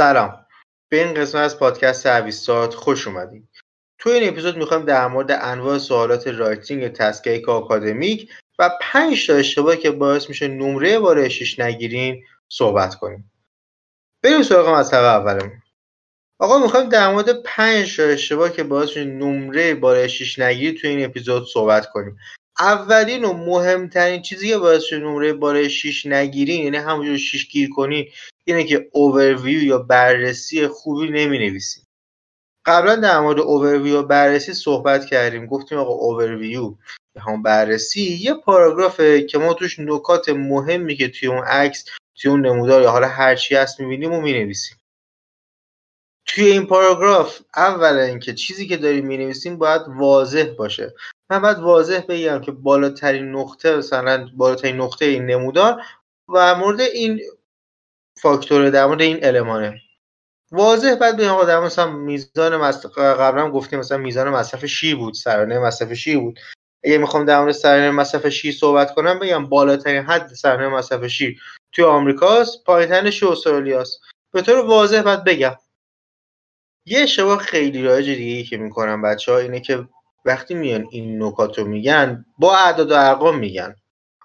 سلام. به این قسمت از پادکست اویستات خوش اومدید تو این اپیزود می‌خوایم در مورد انواع سوالات writing task یک آکادمیک و پنج تا اشتباهی که باعث میشه نمره 6 نگیرین صحبت کنیم. بریم سراغ مطلب اولمون. آقا می‌خوایم در مورد پنج تا اشتباه که باعث میشه نمره بالای 6 نگیری تو این اپیزود صحبت کنیم. اولین و مهمترین چیزی که باعث شده نمره بالای 6 نگیرین یعنی همونجور 6 گیر کنین اینه که اوورویو یا بررسی خوبی نمی نویسیم قبلا در مورد اوورویو و بررسی صحبت کردیم. گفتیم آقا اوورویو همون بررسی. یه پاراگرافه که ما توش نکات مهمی که توی اون عکس توی اون نمودار یا حالا هر چی هست می‌بینیم و می‌نویسیم. توی این پاراگراف اولا اینکه چیزی که داریم می‌نویسیم باید واضح باشه. من باید واضح بگم که بالاترین نقطه مثلا بالاترین نقطه این نمودار و مورد این فاکتور در این المانه. واضح بعد بگم آقا در مثلا میزان مصرف قبلا گفتیم مثلا میزان مصرف شی بود سرانه مصرف شی بود. اگه می‌خوام در مورد سرانه مصرف شی صحبت کنم بگم بالاترین حد سرانه مصرف شی توی آمریکاست پایینترین شی استرالیاست. به طور واضح باید بگم. یه اشتباه خیلی رایج دیگه که می‌کنم بچه ها اینه که وقتی میان این نکات رو میگن با اعداد و ارقام میگن.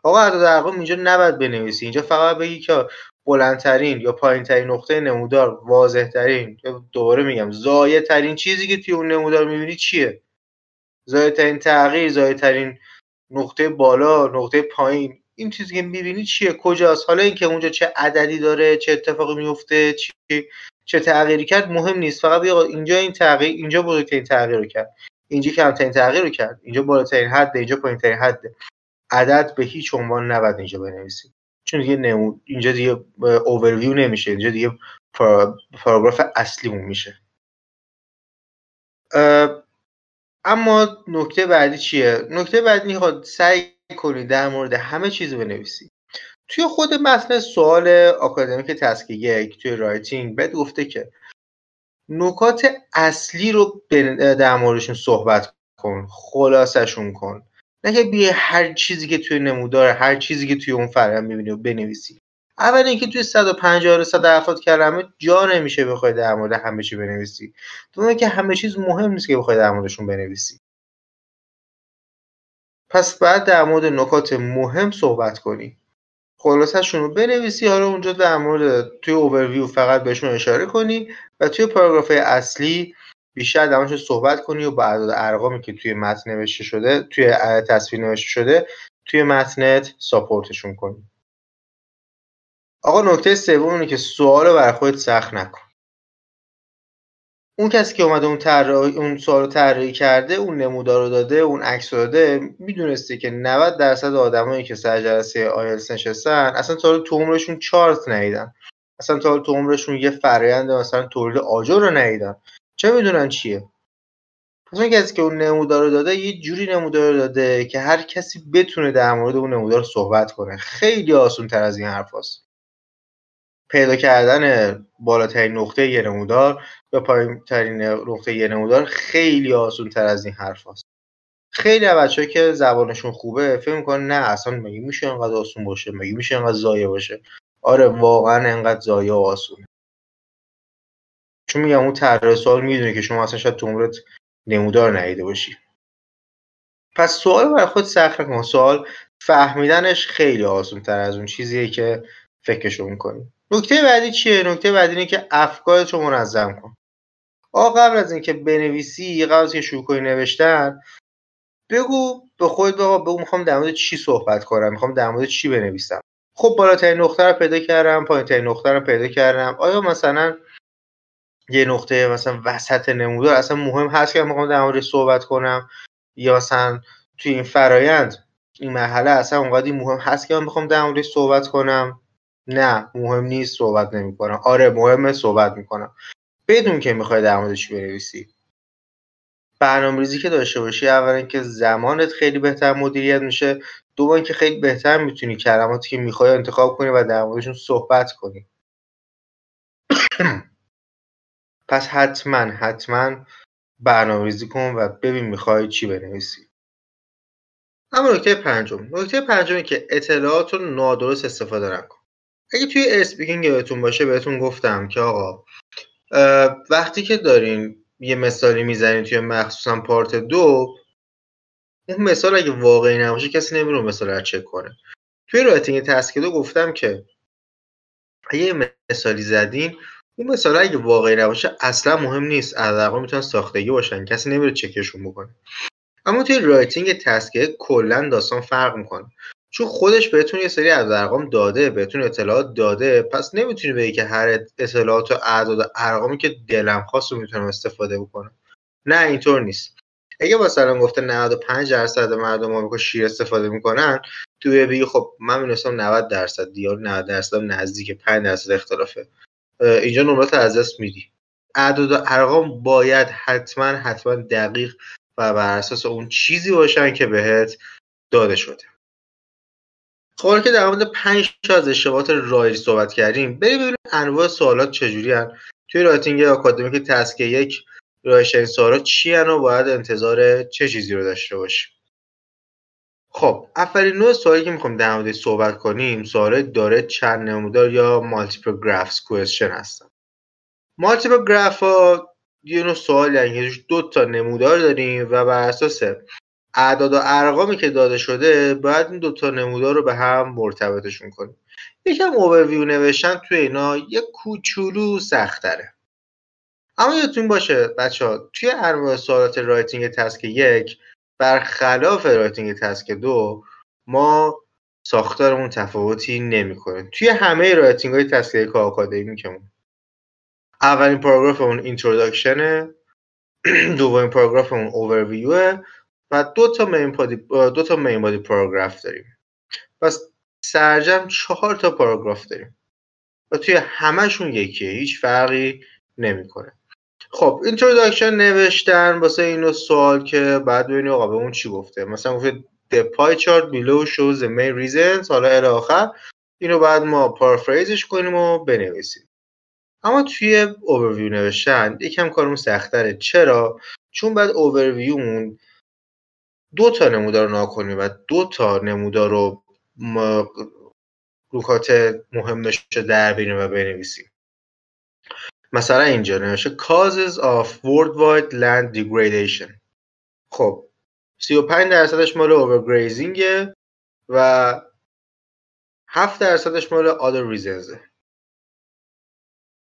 آقا اعداد و ارقام اینجا نباید بنویسی. اینجا فقط بگی که بلندترین یا پایینترین نقطه نمودار واضح ترین دوباره میگم زایه ترین چیزی که توی اون نمودار می‌بینی چیه؟ زایه ترین تغییر زایه ترین نقطه بالا نقطه پایین این چیزی که می‌بینی چیه؟ کجاست؟ حالا اینکه اونجا چه عددی داره چه اتفاقی میفته چه چه تغییری کرد مهم نیست. فقط بیا اینجا این تغییر اینجا بزرگترین تغییر رو کرد. اینجا کمترین تغییر رو کرد. اینجا بالاترین حد اینجا پایینترین حد عدد به هیچ عنوان نباید اینجا بنویسید چون دیگه نمو... اینجا دیگه اوورویو نمیشه. اینجا دیگه پاراگراف اصلیمون میشه. اما نکته بعدی چیه؟ نکته بعدی خود سعی کنید در مورد همه چیز بنویسید. توی خود متن سوال آکادمیک task یک توی writing بهت گفته که نکات اصلی رو در موردشون صحبت کن خلاصشون کن. نه که بیه هر چیزی که توی نمودار هر چیزی که توی اون فرق می‌بینی و بنویسی. اول اینکه توی 150 170 کلمه جا نمیشه بخوای در مورد همه چی بنویسی. دوم که همه چیز مهم نیست که بخوای در موردشون بنویسی. پس بعد در مورد نکات مهم صحبت کنی. خلاصشون رو بنویسی حالا اونجا در مورد توی اوورویو فقط بهشون اشاره کنی و توی پاراگراف اصلی بیشتر در صحبت کنی و با اعداد ارقامی که توی متن نوشته شده توی تصویر نوشته شده توی متنت ساپورتشون کنی. آقا نکته سوم اینه که سوال رو بر خودت سخت نکن. اون کسی که اومده اون اون سوال رو طراحی کرده اون نمودار رو داده اون عکس رو داده می‌دونسته که 90 درصد آدمایی که سر جلسه آیلتس نشستن اصلا تا تو عمرشون چارت ندیدن. اصلا تا تو عمرشون یه فرآیند مثلا تولید آجر رو ندیدن. چه می‌دونن چیه. پس اون کسی که اون نمودار رو داده یه جوری نمودار رو داده که هر کسی بتونه در مورد اون نمودار صحبت کنه. خیلی آسون تر از این حرف پیدا کردن بالاترین نقطه یه نمودار یا پایین ترین نقطه یه نمودار خیلی آسون تر از این حرف هست. خیلی بچه که زبانشون خوبه فکر می‌کنن نه اصلا مگه میشه انقدر آسون باشه؟ مگه میشه انقدر زایه باشه؟ آره واقعا انقدر زایه و آسونه. چون میگم اون طرح سوال می‌دونه که شما اصلا شاید تو نمودار ندیده باشی. پس سوال برای خود سخت نکن. سوال فهمیدنش خیلی آسون تر از اون چیزیه که فکرشو می‌کنی. نکته بعدی چیه؟ نکته بعدی اینه که افکارت رو منظم کن. آقا قبل از اینکه بنویسی قبل از اینکه شروع کنی نوشتن بگو به خود بگو بگو می‌خوام در مورد چی صحبت کنم؟ می‌خوام در مورد چی بنویسم؟ خب بالاترین نقطه رو پیدا کردم پایینترین نقطه رو پیدا کردم. آیا مثلا یه نقطه مثلا وسط نمودار. اصلا مهم هست که می‌خوام در مورد صحبت کنم. یا مثلا توی این فرایند این مرحله اصلا اونقدر مهم هست که من می‌خوام در مورد صحبت کنم؟ نه مهم نیست صحبت نمی‌کنم. آره مهمه صحبت می‌کنم. بدون که می‌خوای در مورد چی بنویسی. برنامه‌ریزی که داشته باشی اولا که زمانت خیلی بهتر مدیریت میشه. دوم که خیلی بهتر می‌تونی کلماتی که می‌خوای انتخاب کنی و در موردشون صحبت کنی. پس حتما حتما برنامه‌ریزی کن و ببین می‌خوای چی بنویسی. اما نکته پنجم. نکته پنجمی که اطلاعات رو نادرست استفاده نکن. اگه توی اسپیکینگ یادتون باشه بهتون گفتم که آقا وقتی که دارین یه مثالی می‌زنین توی مخصوصا پارت دو اون مثال اگه واقعی نباشه کسی نمیره مثال رو چک کنه. توی writing task دو گفتم که اگه مثالی زدین اون مثال اگه واقعی نباشه اصلا مهم نیست. از می‌تونن ساختگی باشن کسی نمیره چکشون بکنه. اما توی writing task یک کلا داستان فرق می‌کنه. چون خودش بهتون یه سری از ارقام داده بهتون اطلاعات داده پس نمی‌تونی بگی که هر اطلاعات و اعداد و ارقامی که دلم خواست رو می‌تونم استفاده بکنم. نه اینطور نیست. اگه مثلا گفته 95 درصد مردم آمریکا شیر استفاده می‌کنن تو بگی خب من می‌دونستم 90 درصد یا 90 درصد نزدیک 5 درصد اختلافه. اینجا نمرات از دست میدی اعداد ارقام باید حتما حتما دقیق و بر اساس اون چیزی باشن که بهت داده شده. خب که در مورد 5 از اشتباهات رایج صحبت کردیم بریم ببینیم انواع سوالات چجوری هن. توی writing آکادمیک task یک رایج‌ترین سوالات چی و باید انتظار چه چیزی رو داشته باشیم؟ خب اولین نوع سوالی که می‌خوام در مورد صحبت کنیم سوال داره چند نمودار یا multiple graphs question هستن. multiple graph ها یه نوع سوالی یعنی دو تا نمودار داریم و بر اساس اعداد و ارقامی که داده شده باید این دوتا نمودار رو به هم مرتبطشون کنیم. یکم اوورویو نوشتن توی اینا یه کوچولو سختره. اما یادتون باشه بچه ها توی انواع سوالات writing task یک برخلاف writing task دو ما ساختارمون تفاوتی نمی‌کنه. توی همه writing های task یک آکادمیکمون. اولین پاراگراف اون introduction ه دومین پاراگراف اون اوورویوه و دو تا main دو تا main body paragraph داریم. پس سرجمع چهار تا پاراگراف داریم. و توی همشون یکیه. هیچ فرقی نمی‌کنه. خب introduction نوشتن واسه این سوال که باید ببینیم آقا بهمون چی گفته. مثلا گفته the pie chart below shows the main reasons حالا الی آخر. اینو باید ما paraphrase ش کنیم و بنویسیم. اما توی اوورویو نوشتن یکم کارمون سختره. چرا؟ چون بعد اوورویومون دو تا نمودار رو کنیم و دو تا نمودار رو نکات مهمش رو در بینیم و بنویسیم. مثلا اینجا نوشته causes of worldwide land degradation. خب 35 درصدش مال overgrazing و 7 درصدش مال other reasons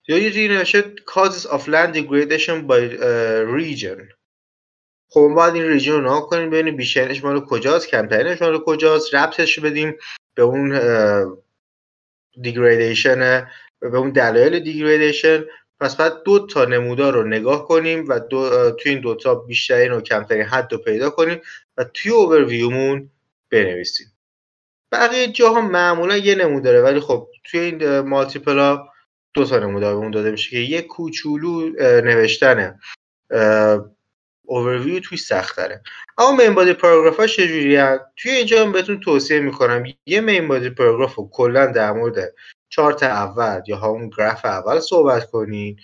یا یه جایی نوشته causes of land degradation by region. خب باید این ریژن رو نگاه کنیم ببینیم بیشترینش مال کجاست کمترینش مال کجاست ربطش بدیم به اون دیگریدیشن به اون دلایل دیگریدیشن پس بعد دو تا نمودار رو نگاه کنیم و دو توی این دوتا بیشترین و کمترین حد رو پیدا کنیم و توی اوورویومون بنویسیم. بقیه جاها معمولا یه نموداره ولی خب توی این مالتیپلا دو تا نمودار اون داده میشه که یه کوچولو نوشتنه اوورویو توی سخت داره اما مین بادی پاراگراف ها چجوری توی اینجا هم بهتون توصیه می‌کنم یه مین بادی پاراگراف رو کلا در مورد چارت اول یا همون گراف اول صحبت کنین.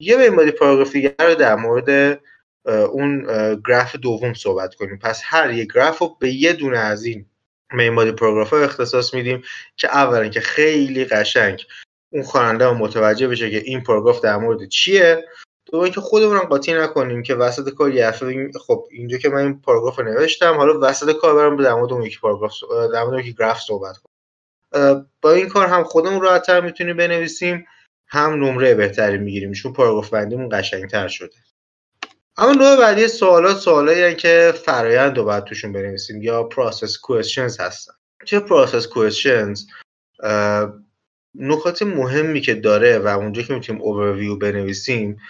یه مین بادی پاراگراف دیگر رو در مورد اون گراف دوم صحبت کنیم. پس هر یه گراف رو به یه دونه از این بادی پاراگراف اختصاص میدیم که اولا که خیلی قشنگ اون خواننده متوجه بشه که این پاراگراف در مورد چیه. دوم اینکه خودمون قاطی نکنیم که وسط کار یه خب اینجا که من این پاراگراف رو نوشتم حالا وسط کار برم در مورد اون یکی پاراگراف در مورد یکی گراف صحبت کنم. با این کار هم خودمون راحتتر می‌تونیم بنویسیم هم نمره بهتری می‌گیریم چون پاراگراف بندیمون قشنگتر شده. اما نوع بعدی سوالات سوالایی که فرایند رو باید توشون بنویسیم یا process questions هستن. چه process questions نکات مهمی که داره و اونجا که می‌تونیم اوورویو بنویسیم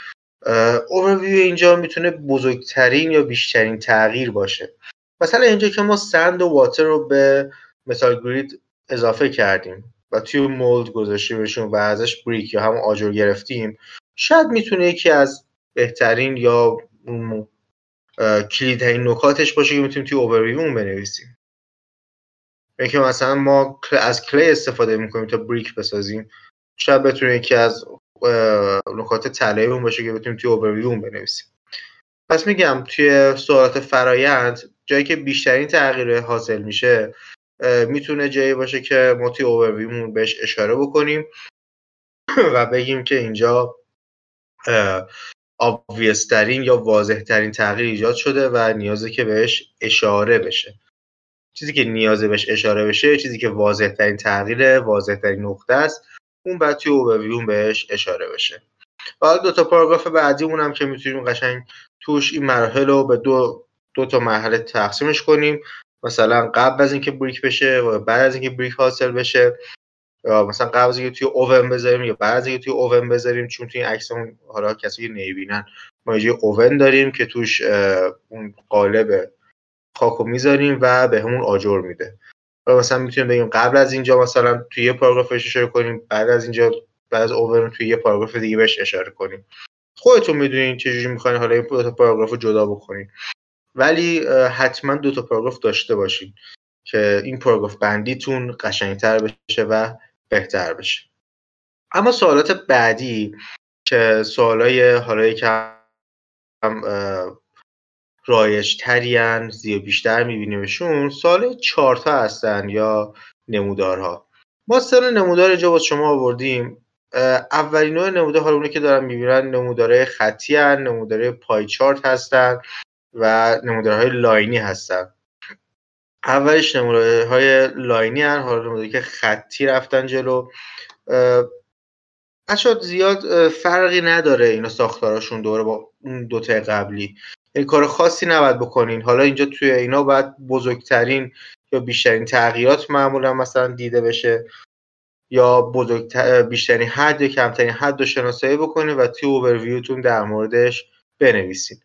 اوورویو اینجا می‌تونه بزرگترین یا بیشترین تغییر باشه. مثلا اینجا که ما sand و water رو به مثال گرید اضافه کردیم و توی mould گذاشتیمشون و ازش brick یا همون آجر گرفتیم. شاید می‌تونه یکی از بهترین یا کلیدترین نکاتش باشه که می‌تونیم توی اوورویو بنویسیم. اینکه مثلا ما از کلی استفاده می‌کنیم تا بریک بسازیم. شاید بتونه یکی از نکات طلایی اون باشه که بتونیم توی اوورویو اون بنویسیم. پس میگم توی سوالات فرایند جایی که بیشترین تغییر حاصل میشه می‌تونه جایی باشه که ما توی اوورویومون بهش اشاره بکنیم و بگیم که اینجا آبویس ترین یا واضح ترین تغییر ایجاد شده و نیازه که بهش اشاره بشه. چیزی که نیازه بهش اشاره بشه چیزی که واضح ترین تغییر واضح ترین نقطه است اون بعد توی اوبرویو بهش اشاره بشه. و دو تا پاراگراف بعدیمون هم که می‌تونیم قشنگ توش این مراحل رو به دو دو تا مرحله تقسیمش کنیم. مثلا قبل از اینکه بریک بشه و بعد از اینکه بریک حاصل بشه مثلا قبل از اینکه توی اوون بذاریم یا بعد از اینکه توی اوون بذاریم چون توی این عکسمون حالا کسی نمی‌بینن ما یه اوون داریم که توش اون قالب خاکو می‌ذاریم و به همون آجر میده. و مثلا می‌تونیم بگیم قبل از اینجا مثلا توی یه پاراگراف اشاره کنیم بعد از اینجا بعد از اوون توی یه پاراگراف دیگه بهش اشاره کنیم. خودتون می‌دونین چجوری می‌خواین حالا این پاراگراف رو جدا بکنین. ولی حتما دو تا پاراگراف داشته باشین که این پاراگراف بندیتون قشنگتر بشه و بهتر بشه. اما سوالات بعدی که سوالای حالا یکم رایج ترین زیاد بیشتر میبینیمشون سال چارتا هستن یا نمودارها. ما سه نمودار اینجا شما آوردیم. اولین نوع نمودار حالا که دارن می‌بینن نموداره خطی هن نموداره پای چارت هستن. و نمودارهای لاینی هستن. اولش نمودارهای لاینی هن حالا نموداری که خطی رفتن جلو. اشاد زیاد فرقی نداره اینا ساختاراشون دوره با اون دوتا قبلی. این کار خاصی نباید بکنین. حالا اینجا توی اینا باید بزرگترین یا بیشترین تغییرات معمولا مثلا دیده بشه یا بزرگتر بیشترین حد یا کمترین حد رو شناسایی بکنید و توی اوورویوتون در موردش بنویسین.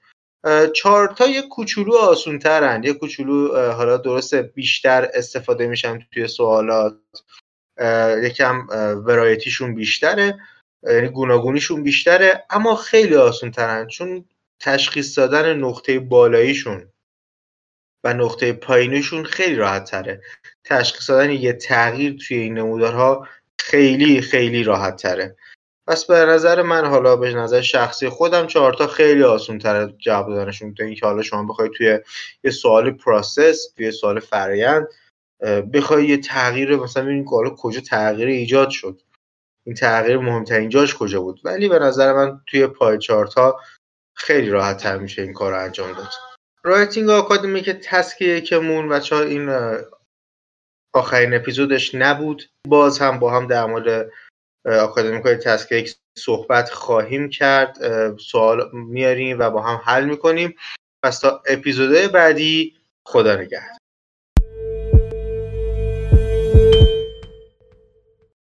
چارت ها یه کوچولو آسون ترن یه کوچولو حالا درسته بیشتر استفاده میشن توی سوالات. یکم variety شون بیشتره. یعنی گوناگونیشون بیشتره اما خیلی آسون ترن چون تشخیص دادن نقطه بالاییشون و نقطه پایینشون خیلی راحت تره تشخیص دادن یه تغییر توی این نمودارها خیلی خیلی راحت تره پس به نظر من حالا به نظر شخصی خودم چهارتا خیلی آسون تره جواب دادنشون تا اینکه حالا شما بخواید توی یه سوال process توی سوال فرایند بخوای یه تغییر مثلا ببینید حالا کجا تغییر ایجاد شد. این تغییر مهمترین جاش کجا بود؟ ولی به نظر من توی pie chart خیلی راحت تر میشه این کار رو انجام داد. writing آکادمیک task یکمون بچه این آخرین اپیزودش نبود. باز هم با هم در مورد آکادمیک های task یک صحبت خواهیم کرد سوال میاریم و با هم حل می‌کنیم. پس تا اپیزودهای بعدی خدا نگهدار.